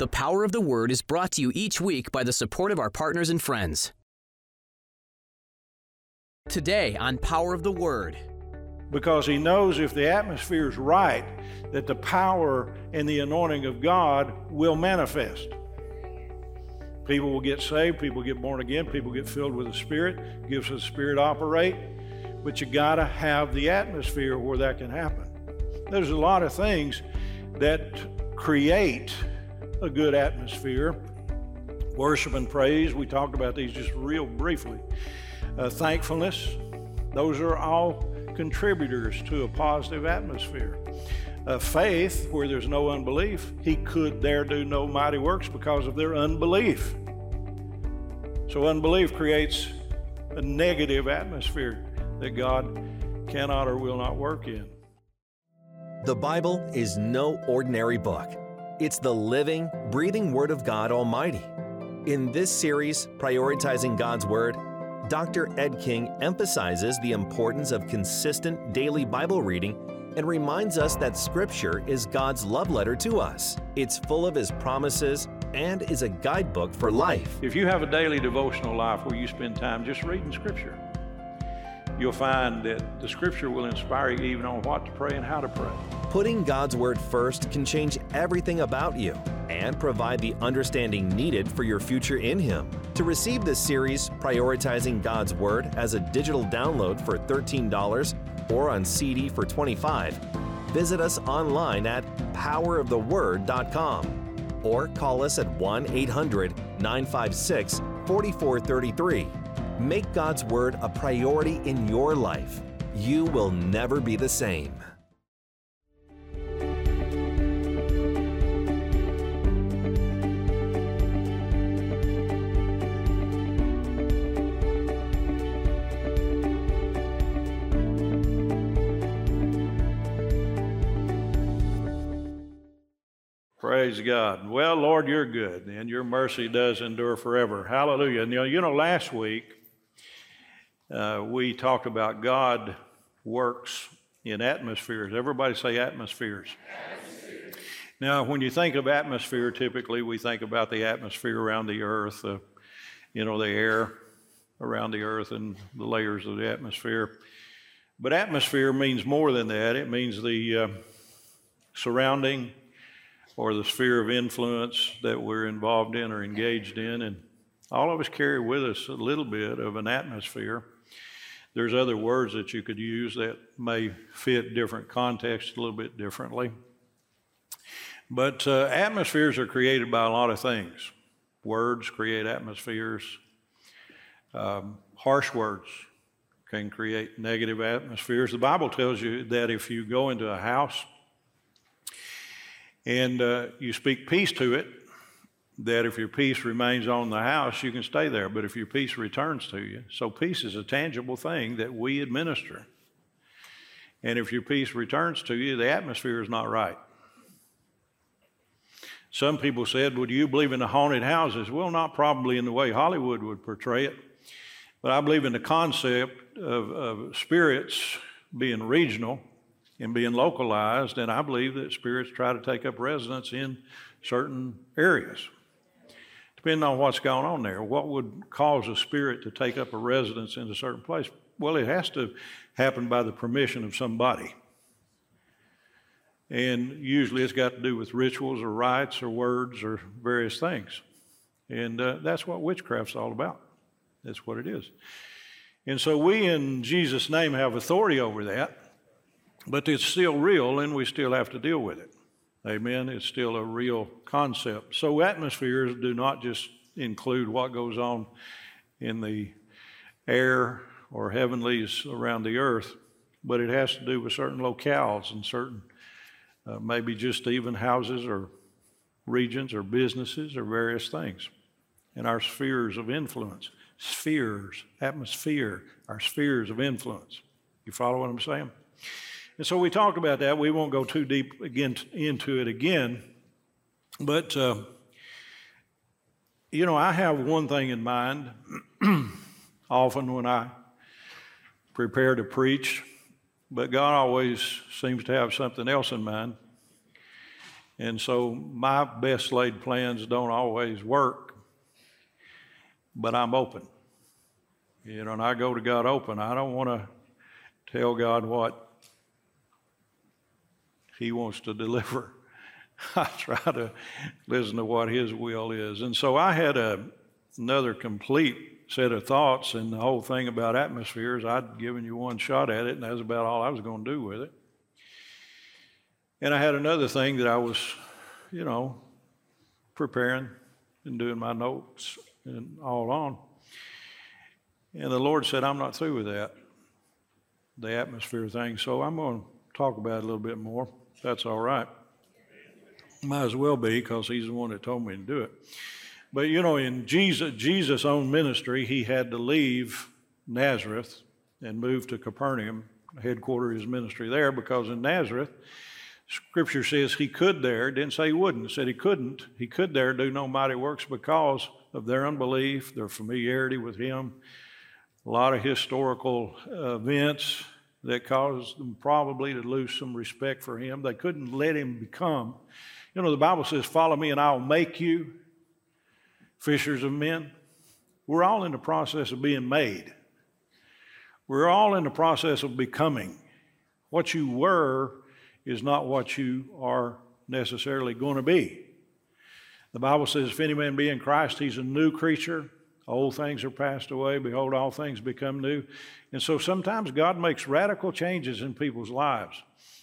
The Power of the Word is brought to you each week by the support of our partners and friends. Today on Power of the Word. Because he knows if the atmosphere is right, that the power and the anointing of God will manifest. People will get saved, people get born again, people get filled with the Spirit, gives the Spirit operate. But you got to have the atmosphere where that can happen. There's a lot of things that create a good atmosphere. Worship and praise, we talked about these just real briefly. Uh, thankfulness, those are all contributors to a positive atmosphere. Uh, faith, where there's no unbelief, he could there do no mighty works because of their unbelief. So, unbelief creates a negative atmosphere that God cannot or will not work in. The Bible is no ordinary book. It's the living, breathing Word of God Almighty. In this series, Prioritizing God's Word, Dr. Ed King emphasizes the importance of consistent daily Bible reading and reminds us that Scripture is God's love letter to us. It's full of His promises and is a guidebook for life. If you have a daily devotional life where you spend time just reading Scripture, you'll find that the Scripture will inspire you even on what to pray and how to pray. Putting God's Word first can change everything about you and provide the understanding needed for your future in Him. To receive this series, Prioritizing God's Word, as a digital download for $13 or on CD for 25, visit us online at poweroftheword.com or call us at 1 800 956 4433. Make God's Word a priority in your life. You will never be the same. Praise God. Well, Lord, you're good, and your mercy does endure forever. Hallelujah. And you know, you know last week uh, we talked about God works in atmospheres. Everybody say atmospheres. atmospheres. Now, when you think of atmosphere, typically we think about the atmosphere around the earth, uh, you know, the air around the earth and the layers of the atmosphere. But atmosphere means more than that. It means the uh, surrounding or the sphere of influence that we're involved in or engaged in. And all of us carry with us a little bit of an atmosphere. There's other words that you could use that may fit different contexts a little bit differently. But uh, atmospheres are created by a lot of things. Words create atmospheres. Um, harsh words can create negative atmospheres. The Bible tells you that if you go into a house and uh, you speak peace to it, that if your peace remains on the house, you can stay there. But if your peace returns to you, so peace is a tangible thing that we administer. And if your peace returns to you, the atmosphere is not right. Some people said, Well, do you believe in the haunted houses? Well, not probably in the way Hollywood would portray it, but I believe in the concept of, of spirits being regional and being localized, and I believe that spirits try to take up residence in certain areas. Depending on what's going on there, what would cause a spirit to take up a residence in a certain place? Well, it has to happen by the permission of somebody. And usually it's got to do with rituals or rites or words or various things. And uh, that's what witchcraft's all about. That's what it is. And so we in Jesus' name have authority over that. But it's still real, and we still have to deal with it. Amen. It's still a real concept. So, atmospheres do not just include what goes on in the air or heavenlies around the earth, but it has to do with certain locales and certain, uh, maybe just even houses or regions or businesses or various things. And our spheres of influence, spheres, atmosphere, our spheres of influence. You follow what I'm saying? And so we talked about that. We won't go too deep again into it again. But, uh, you know, I have one thing in mind often when I prepare to preach, but God always seems to have something else in mind. And so my best laid plans don't always work, but I'm open. You know, and I go to God open. I don't want to tell God what He wants to deliver. I try to listen to what His will is. And so I had a, another complete set of thoughts, and the whole thing about atmospheres, I'd given you one shot at it, and that's about all I was going to do with it. And I had another thing that I was, you know, preparing and doing my notes and all on. And the Lord said, I'm not through with that, the atmosphere thing. So I'm going to talk about it a little bit more. That's all right. Might as well be because He's the one that told me to do it. But you know, in Jesus, Jesus' own ministry, He had to leave Nazareth and move to Capernaum, headquarter his ministry there, because in Nazareth, Scripture says he could there, didn't say he wouldn't, said he couldn't. He could there do no mighty works because of their unbelief, their familiarity with him, a lot of historical uh, events that caused them probably to lose some respect for him. They couldn't let him become. You know, the Bible says, Follow me and I'll make you fishers of men. We're all in the process of being made, we're all in the process of becoming. What you were is not what you are necessarily going to be. The Bible says, If any man be in Christ, he's a new creature. Old things are passed away. Behold, all things become new. And so sometimes God makes radical changes in people's lives.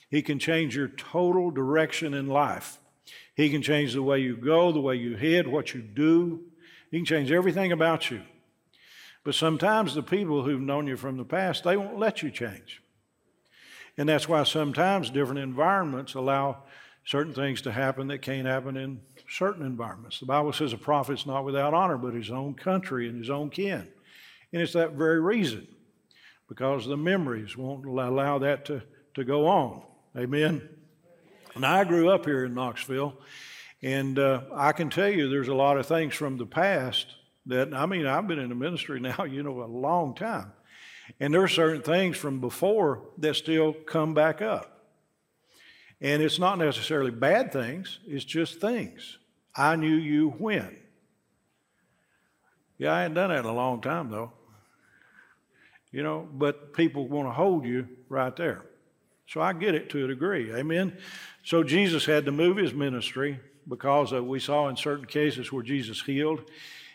He can change your total direction in life. He can change the way you go, the way you head, what you do. He can change everything about you. But sometimes the people who've known you from the past, they won't let you change. And that's why sometimes different environments allow certain things to happen that can't happen in certain environments. The Bible says a prophet's not without honor, but his own country and his own kin. And it's that very reason, because the memories won't allow that to, to go on. Amen. And I grew up here in Knoxville, and uh, I can tell you there's a lot of things from the past that, I mean, I've been in the ministry now, you know, a long time. And there are certain things from before that still come back up. And it's not necessarily bad things, it's just things. I knew you when. Yeah, I hadn't done that in a long time, though. You know, but people want to hold you right there. So I get it to a degree. Amen. So Jesus had to move his ministry because we saw in certain cases where Jesus healed,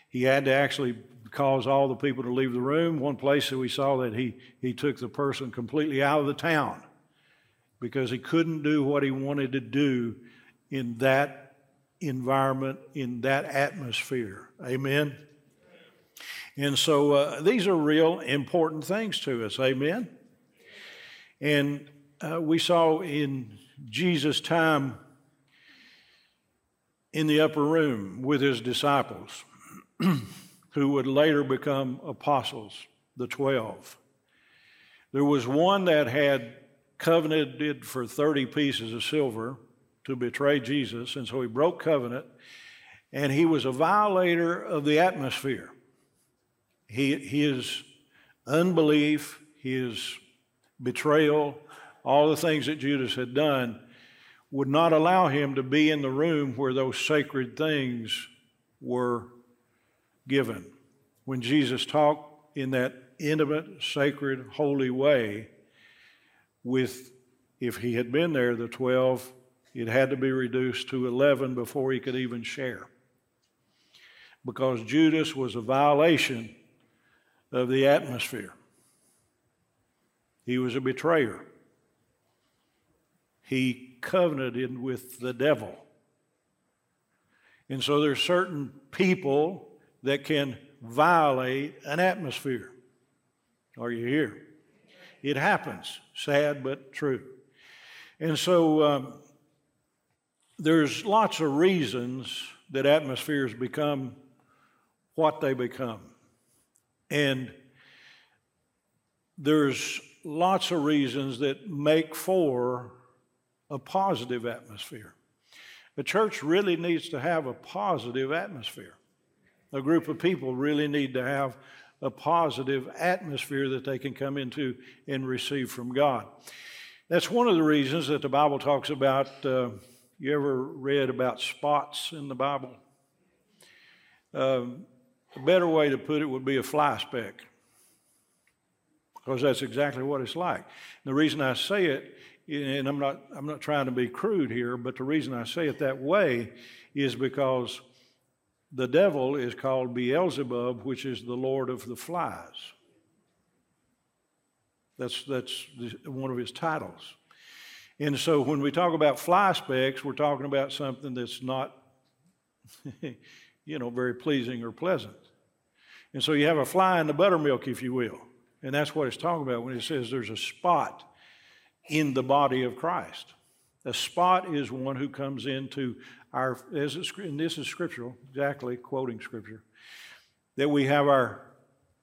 he had to actually cause all the people to leave the room. One place that we saw that he, he took the person completely out of the town because he couldn't do what he wanted to do in that environment, in that atmosphere. Amen? And so uh, these are real important things to us. Amen? And uh, we saw in Jesus' time in the upper room with his disciples, who would later become apostles, the 12. There was one that had covenanted for 30 pieces of silver to betray Jesus, and so he broke covenant, and he was a violator of the atmosphere. He, his unbelief, his betrayal, all the things that Judas had done would not allow him to be in the room where those sacred things were given. When Jesus talked in that intimate, sacred, holy way, with if he had been there, the 12, it had to be reduced to 11 before he could even share. Because Judas was a violation of the atmosphere. He was a betrayer. He covenanted with the devil. And so there's certain people that can violate an atmosphere. Are you here? It happens. Sad but true. And so um, there's lots of reasons that atmospheres become what they become. And there's lots of reasons that make for a positive atmosphere. The church really needs to have a positive atmosphere. A group of people really need to have a positive atmosphere that they can come into and receive from God. That's one of the reasons that the Bible talks about, uh, You ever read about spots in the Bible? Um, a better way to put it would be a fly speck, because that's exactly what it's like. The reason I say it, and I'm not, I'm not trying to be crude here, but the reason I say it that way is because the devil is called Beelzebub, which is the Lord of the flies. That's, that's one of his titles. And so when we talk about fly specks, we're talking about something that's not, you know, very pleasing or pleasant. And so you have a fly in the buttermilk, if you will. And that's what it's talking about when it says there's a spot in the body of Christ. A spot is one who comes into our, as and this is scriptural, exactly quoting scripture, that we have our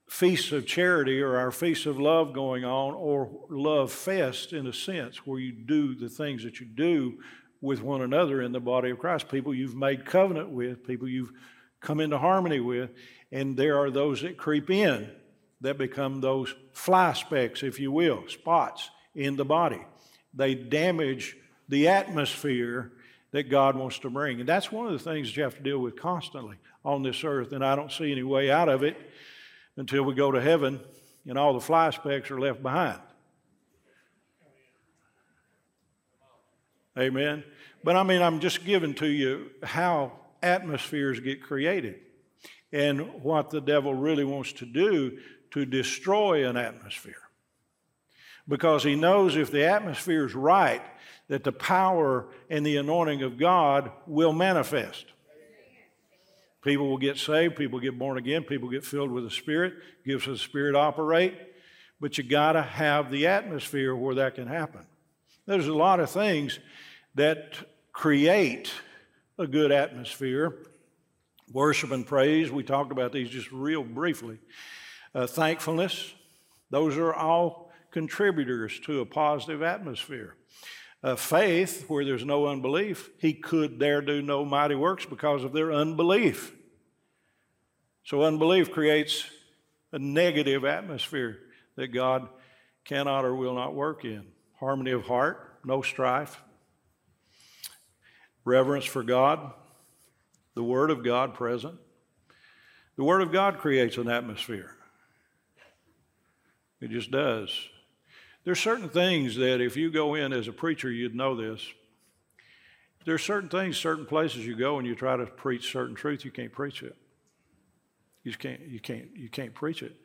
feasts of charity or our feasts of love going on, or love fest in a sense, where you do the things that you do with one another in the body of Christ. People you've made covenant with, people you've come into harmony with, and there are those that creep in that become those fly specks, if you will, spots in the body. They damage the atmosphere that God wants to bring. And that's one of the things that you have to deal with constantly on this earth. And I don't see any way out of it until we go to heaven and all the fly specks are left behind. Amen. But I mean, I'm just giving to you how atmospheres get created and what the devil really wants to do to destroy an atmosphere. Because he knows if the atmosphere is right, that the power and the anointing of God will manifest. People will get saved, people get born again, people get filled with the Spirit, gives the Spirit operate, but you got to have the atmosphere where that can happen. There's a lot of things that create a good atmosphere. Worship and praise, we talked about these just real briefly. Uh, thankfulness, those are all contributors to a positive atmosphere. Uh, faith, where there's no unbelief, he could there do no mighty works because of their unbelief. So, unbelief creates a negative atmosphere that God cannot or will not work in. Harmony of heart, no strife, reverence for God, the Word of God present. The Word of God creates an atmosphere. It just does. There's certain things that if you go in as a preacher, you'd know this. There's certain things, certain places you go and you try to preach certain truth, you can't preach it. You can't, you can't, you can't preach it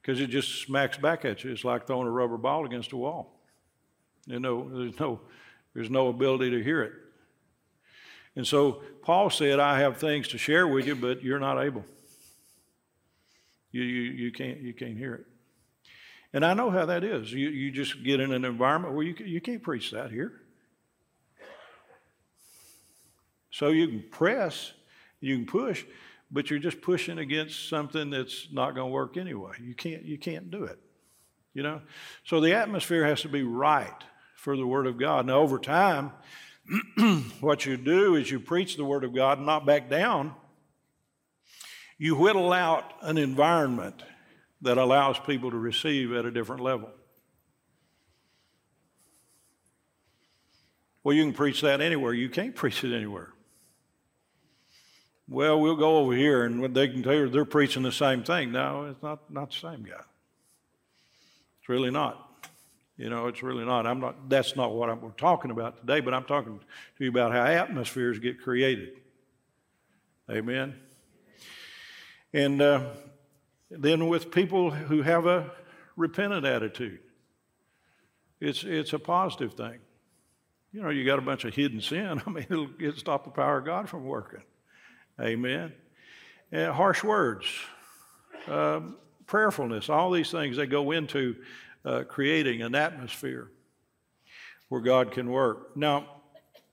because it just smacks back at you. It's like throwing a rubber ball against a wall. You know, there's no, there's no ability to hear it. And so Paul said, I have things to share with you, but you're not able. You, you, you, can't, you can't hear it. And I know how that is. You, you just get in an environment where you, you can't preach that here. So you can press, you can push, but you're just pushing against something that's not going to work anyway. You can't, you can't do it. You know? So the atmosphere has to be right for the Word of God. Now, over time, what you do is you preach the Word of God and not back down. You whittle out an environment that allows people to receive at a different level. Well, you can preach that anywhere. You can't preach it anywhere. Well, we'll go over here and they can tell you they're preaching the same thing. No, it's not, not the same guy. It's really not. You know, it's really not. I'm not. That's not what I'm, we're talking about today. But I'm talking to you about how atmospheres get created. Amen. And uh, then with people who have a repentant attitude, it's, it's a positive thing. You know, you got a bunch of hidden sin. I mean, it'll, it'll stop the power of God from working. Amen. Harsh words, um, prayerfulness, all these things, they go into uh, creating an atmosphere where God can work. Now,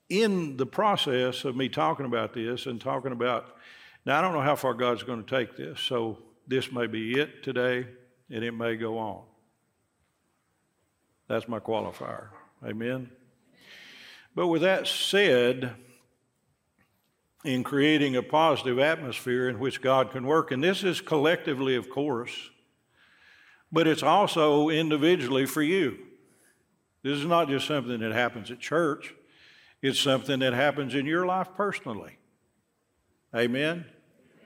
in the process of me talking about this and talking about, now I don't know how far God's going to take this, so this may be it today, and it may go on. That's my qualifier. Amen. But with that said, in creating a positive atmosphere in which God can work, and this is collectively, of course, but it's also individually for you. This is not just something that happens at church. It's something that happens in your life personally. Amen?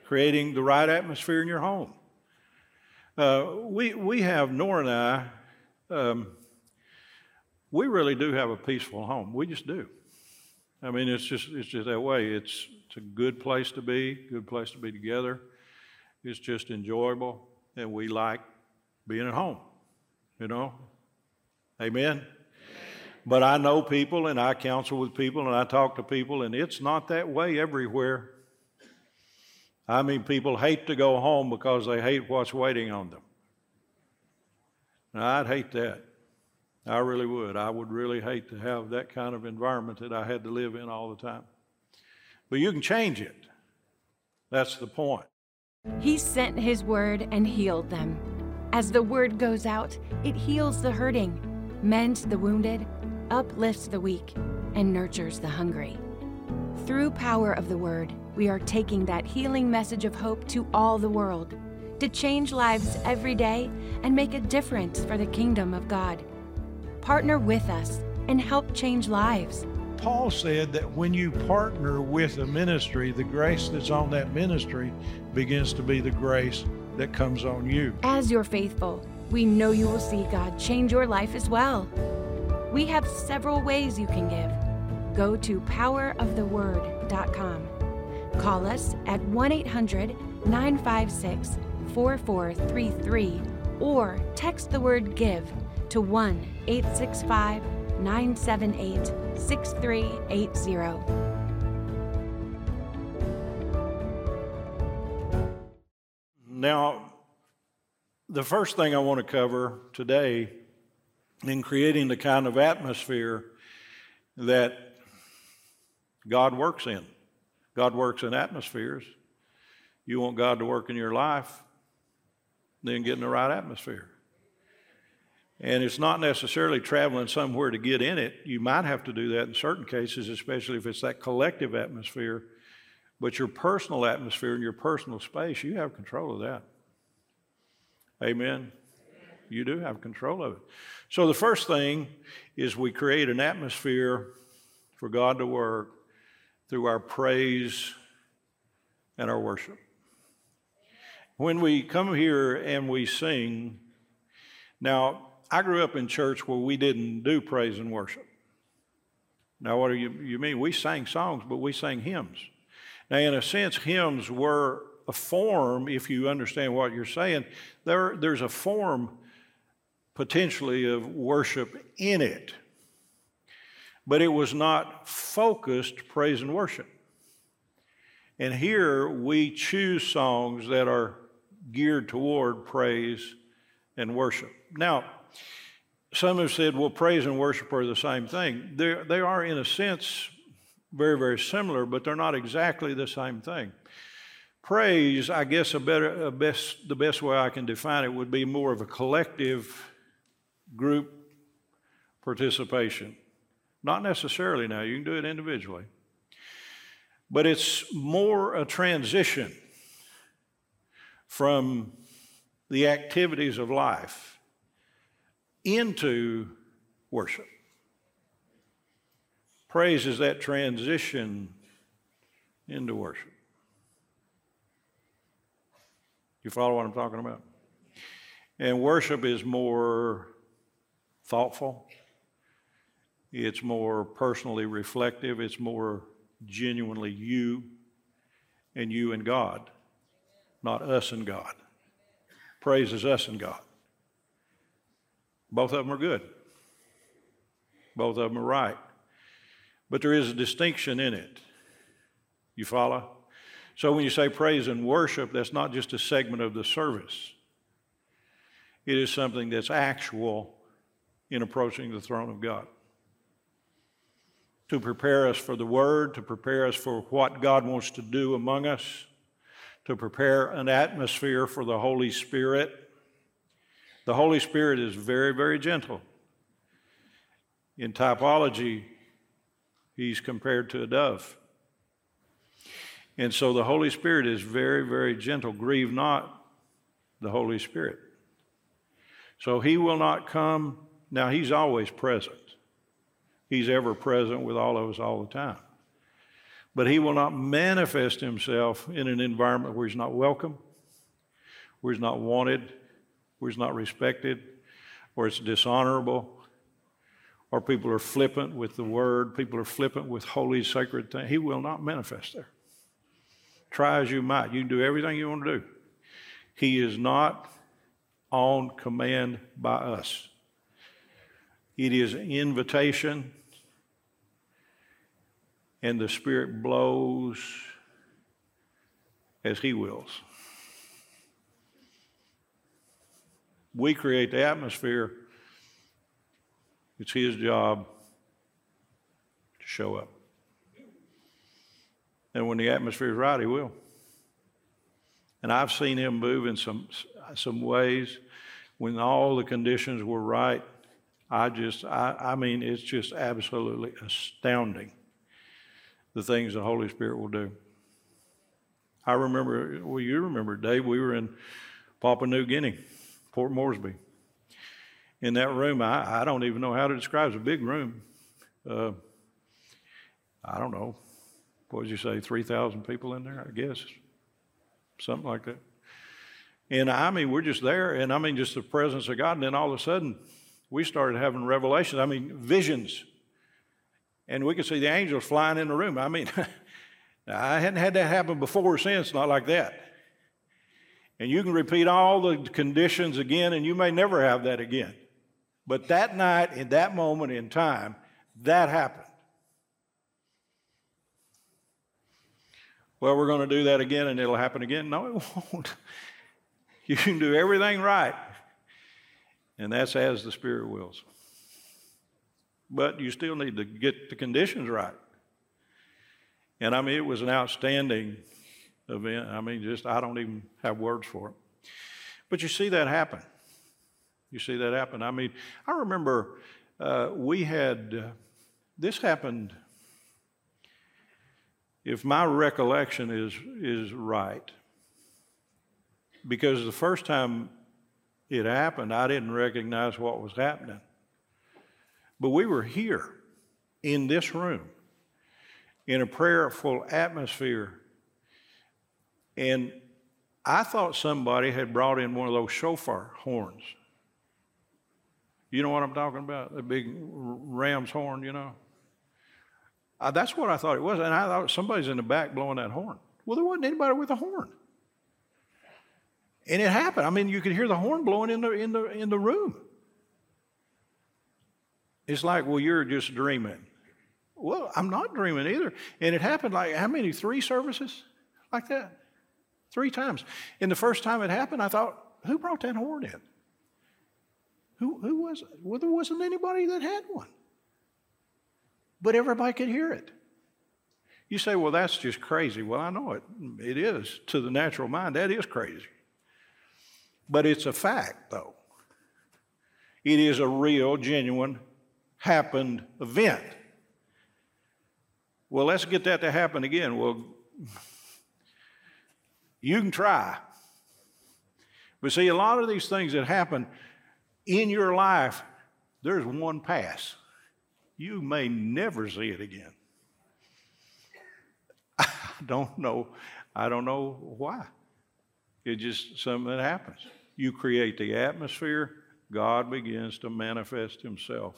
Creating the right atmosphere in your home. Uh, we, we have, Nora and I, um, we really do have a peaceful home. We just do. I mean, it's just, it's just that way. It's, it's a good place to be, good place to be together. It's just enjoyable, and we like being at home, you know? Amen? But I know people, and I counsel with people, and I talk to people, and it's not that way everywhere. I mean, people hate to go home because they hate what's waiting on them. Now, I'd hate that. I really would. I would really hate to have that kind of environment that I had to live in all the time. But you can change it. That's the point. He sent His word and healed them. As the word goes out, it heals the hurting, mends the wounded, uplifts the weak, and nurtures the hungry. Through power of the word, we are taking that healing message of hope to all the world to change lives every day and make a difference for the kingdom of God. Partner with us and help change lives. Paul said that when you partner with a ministry, the grace that's on that ministry begins to be the grace that comes on you. As you're faithful, we know you will see God change your life as well. We have several ways you can give. Go to poweroftheword.com. Call us at 1 800 956 4433 or text the word give to 1 865 978 6380. Now, the first thing I want to cover today in creating the kind of atmosphere that God works in. God works in atmospheres. You want God to work in your life, then get in the right atmosphere. And it's not necessarily traveling somewhere to get in it. You might have to do that in certain cases, especially if it's that collective atmosphere. But your personal atmosphere and your personal space, you have control of that. Amen. You do have control of it. So the first thing is we create an atmosphere for God to work through our praise and our worship. When we come here and we sing, now I grew up in church where we didn't do praise and worship. Now, what do you, you mean? We sang songs, but we sang hymns. Now, in a sense, hymns were a form, if you understand what you're saying, there, there's a form potentially of worship in it. But it was not focused praise and worship. And here we choose songs that are geared toward praise and worship. Now, some have said, well, praise and worship are the same thing. They're, they are, in a sense, very, very similar, but they're not exactly the same thing. Praise, I guess a better, a best, the best way I can define it would be more of a collective group participation. Not necessarily now, you can do it individually. But it's more a transition from the activities of life into worship. Praise is that transition into worship. You follow what I'm talking about? And worship is more thoughtful, it's more personally reflective, it's more genuinely you and you and God, not us and God. Praise is us and God. Both of them are good. Both of them are right. But there is a distinction in it. You follow? So when you say praise and worship, that's not just a segment of the service, it is something that's actual in approaching the throne of God. To prepare us for the Word, to prepare us for what God wants to do among us, to prepare an atmosphere for the Holy Spirit. The Holy Spirit is very, very gentle. In typology, he's compared to a dove. And so the Holy Spirit is very, very gentle. Grieve not the Holy Spirit. So he will not come. Now, he's always present. He's ever present with all of us all the time. But He will not manifest Himself in an environment where He's not welcome, where He's not wanted, where He's not respected, where it's dishonorable, or people are flippant with the Word, people are flippant with holy, sacred things. He will not manifest there. Try as you might, you can do everything you want to do. He is not on command by us. It is invitation, and the Spirit blows as He wills. We create the atmosphere. It's His job to show up. And when the atmosphere is right, He will. And I've seen Him move in some, some ways when all the conditions were right I just, I, I mean, it's just absolutely astounding the things the Holy Spirit will do. I remember, well, you remember, Dave, we were in Papua New Guinea, Port Moresby. In that room, I, I don't even know how to describe it. It's a big room. Uh, I don't know. What did you say? 3,000 people in there, I guess. Something like that. And I mean, we're just there, and I mean, just the presence of God. And then all of a sudden, we started having revelations, I mean, visions. And we could see the angels flying in the room. I mean, I hadn't had that happen before or since, not like that. And you can repeat all the conditions again, and you may never have that again. But that night, in that moment in time, that happened. Well, we're going to do that again and it'll happen again. No, it won't. You can do everything right and that's as the Spirit wills. But you still need to get the conditions right. And I mean, it was an outstanding event. I mean, just, I don't even have words for it. But you see that happen. You see that happen. I mean, I remember uh, we had, uh, this happened, if my recollection is, is right, because the first time it happened, I didn't recognize what was happening. But we were here in this room in a prayerful atmosphere. And I thought somebody had brought in one of those shofar horns. You know what I'm talking about? The big ram's horn, you know? Uh, that's what I thought it was. And I thought somebody's in the back blowing that horn. Well, there wasn't anybody with a horn. And it happened. I mean, you could hear the horn blowing in the, in the, in the room. It's like, well, you're just dreaming. Well, I'm not dreaming either. And it happened like, how many? Three services like that? Three times. And the first time it happened, I thought, who brought that horn in? Who, who was it? Well, there wasn't anybody that had one. But everybody could hear it. You say, well, that's just crazy. Well, I know it. It is. To the natural mind, that is crazy. But it's a fact, though. It is a real, genuine, happened event. Well, let's get that to happen again. Well, you can try. But see, a lot of these things that happen in your life, there's one pass. You may never see it again. I don't know. I don't know why. It's just something that happens. You create the atmosphere, God begins to manifest Himself.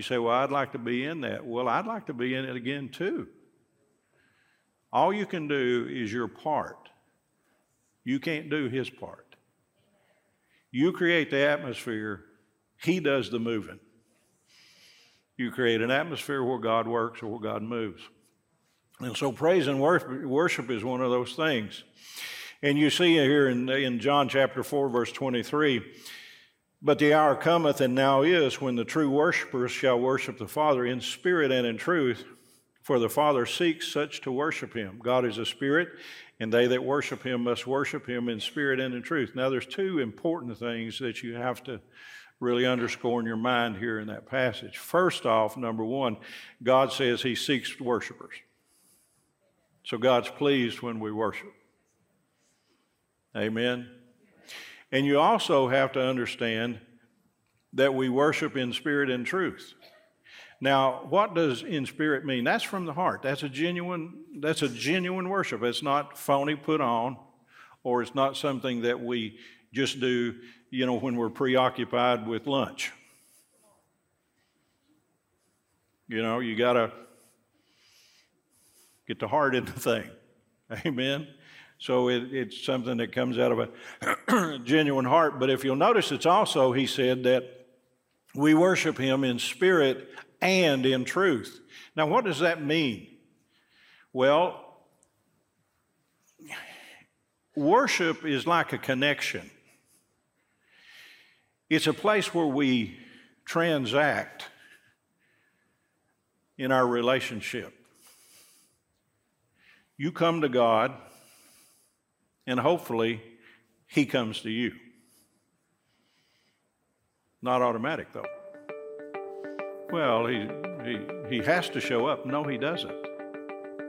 You say, Well, I'd like to be in that. Well, I'd like to be in it again too. All you can do is your part. You can't do His part. You create the atmosphere, He does the moving. You create an atmosphere where God works or where God moves. And so praise and worship is one of those things. And you see here in, in John chapter 4, verse 23 But the hour cometh, and now is, when the true worshippers shall worship the Father in spirit and in truth, for the Father seeks such to worship him. God is a spirit, and they that worship him must worship him in spirit and in truth. Now, there's two important things that you have to really underscore in your mind here in that passage. First off, number one, God says he seeks worshipers. So God's pleased when we worship. Amen. And you also have to understand that we worship in spirit and truth. Now, what does in spirit mean? That's from the heart. That's a genuine, that's a genuine worship. It's not phony put on, or it's not something that we just do, you know, when we're preoccupied with lunch. You know, you got to get the heart in the thing. Amen. So it, it's something that comes out of a genuine heart. But if you'll notice, it's also, he said, that we worship him in spirit and in truth. Now, what does that mean? Well, worship is like a connection, it's a place where we transact in our relationship. You come to God, and hopefully, He comes to you. Not automatic, though. Well, he, he, he has to show up. No, he doesn't.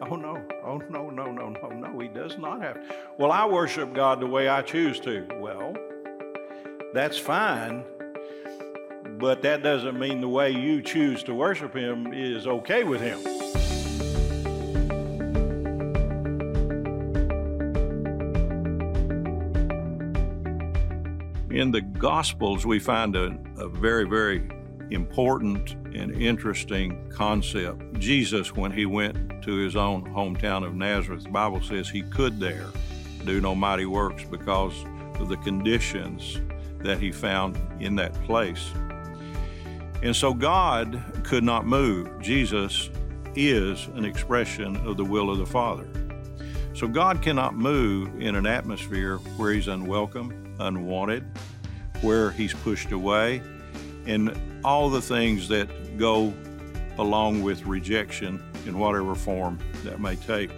Oh, no. Oh, no, no, no, no, no. He does not have. Well, I worship God the way I choose to. Well, that's fine, but that doesn't mean the way you choose to worship Him is okay with Him. In the Gospels, we find a, a very, very important and interesting concept. Jesus, when he went to his own hometown of Nazareth, the Bible says he could there do no mighty works because of the conditions that he found in that place. And so God could not move. Jesus is an expression of the will of the Father. So God cannot move in an atmosphere where he's unwelcome, unwanted, where he's pushed away, and all the things that go along with rejection in whatever form that may take.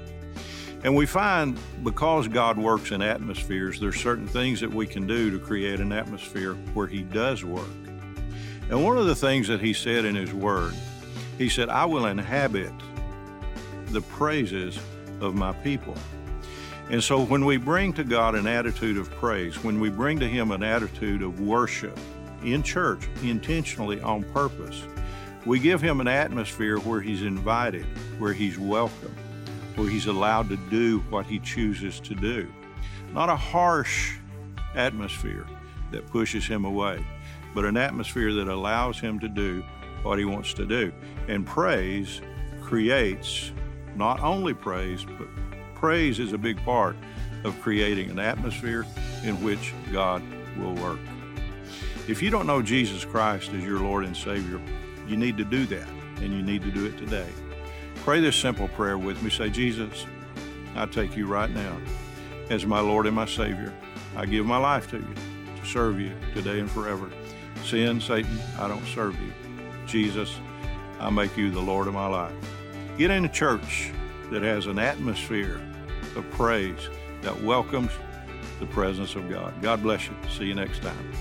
And we find because God works in atmospheres, there's certain things that we can do to create an atmosphere where He does work. And one of the things that He said in His Word, He said, I will inhabit the praises of my people. And so when we bring to God an attitude of praise, when we bring to Him an attitude of worship in church intentionally on purpose, we give Him an atmosphere where He's invited, where He's welcome where he's allowed to do what he chooses to do. Not a harsh atmosphere that pushes him away, but an atmosphere that allows him to do what he wants to do. And praise creates not only praise, but praise is a big part of creating an atmosphere in which God will work. If you don't know Jesus Christ as your Lord and Savior, you need to do that, and you need to do it today. Pray this simple prayer with me. Say, Jesus, I take you right now as my Lord and my Savior. I give my life to you to serve you today and forever. Sin, Satan, I don't serve you. Jesus, I make you the Lord of my life. Get in a church that has an atmosphere of praise that welcomes the presence of God. God bless you. See you next time.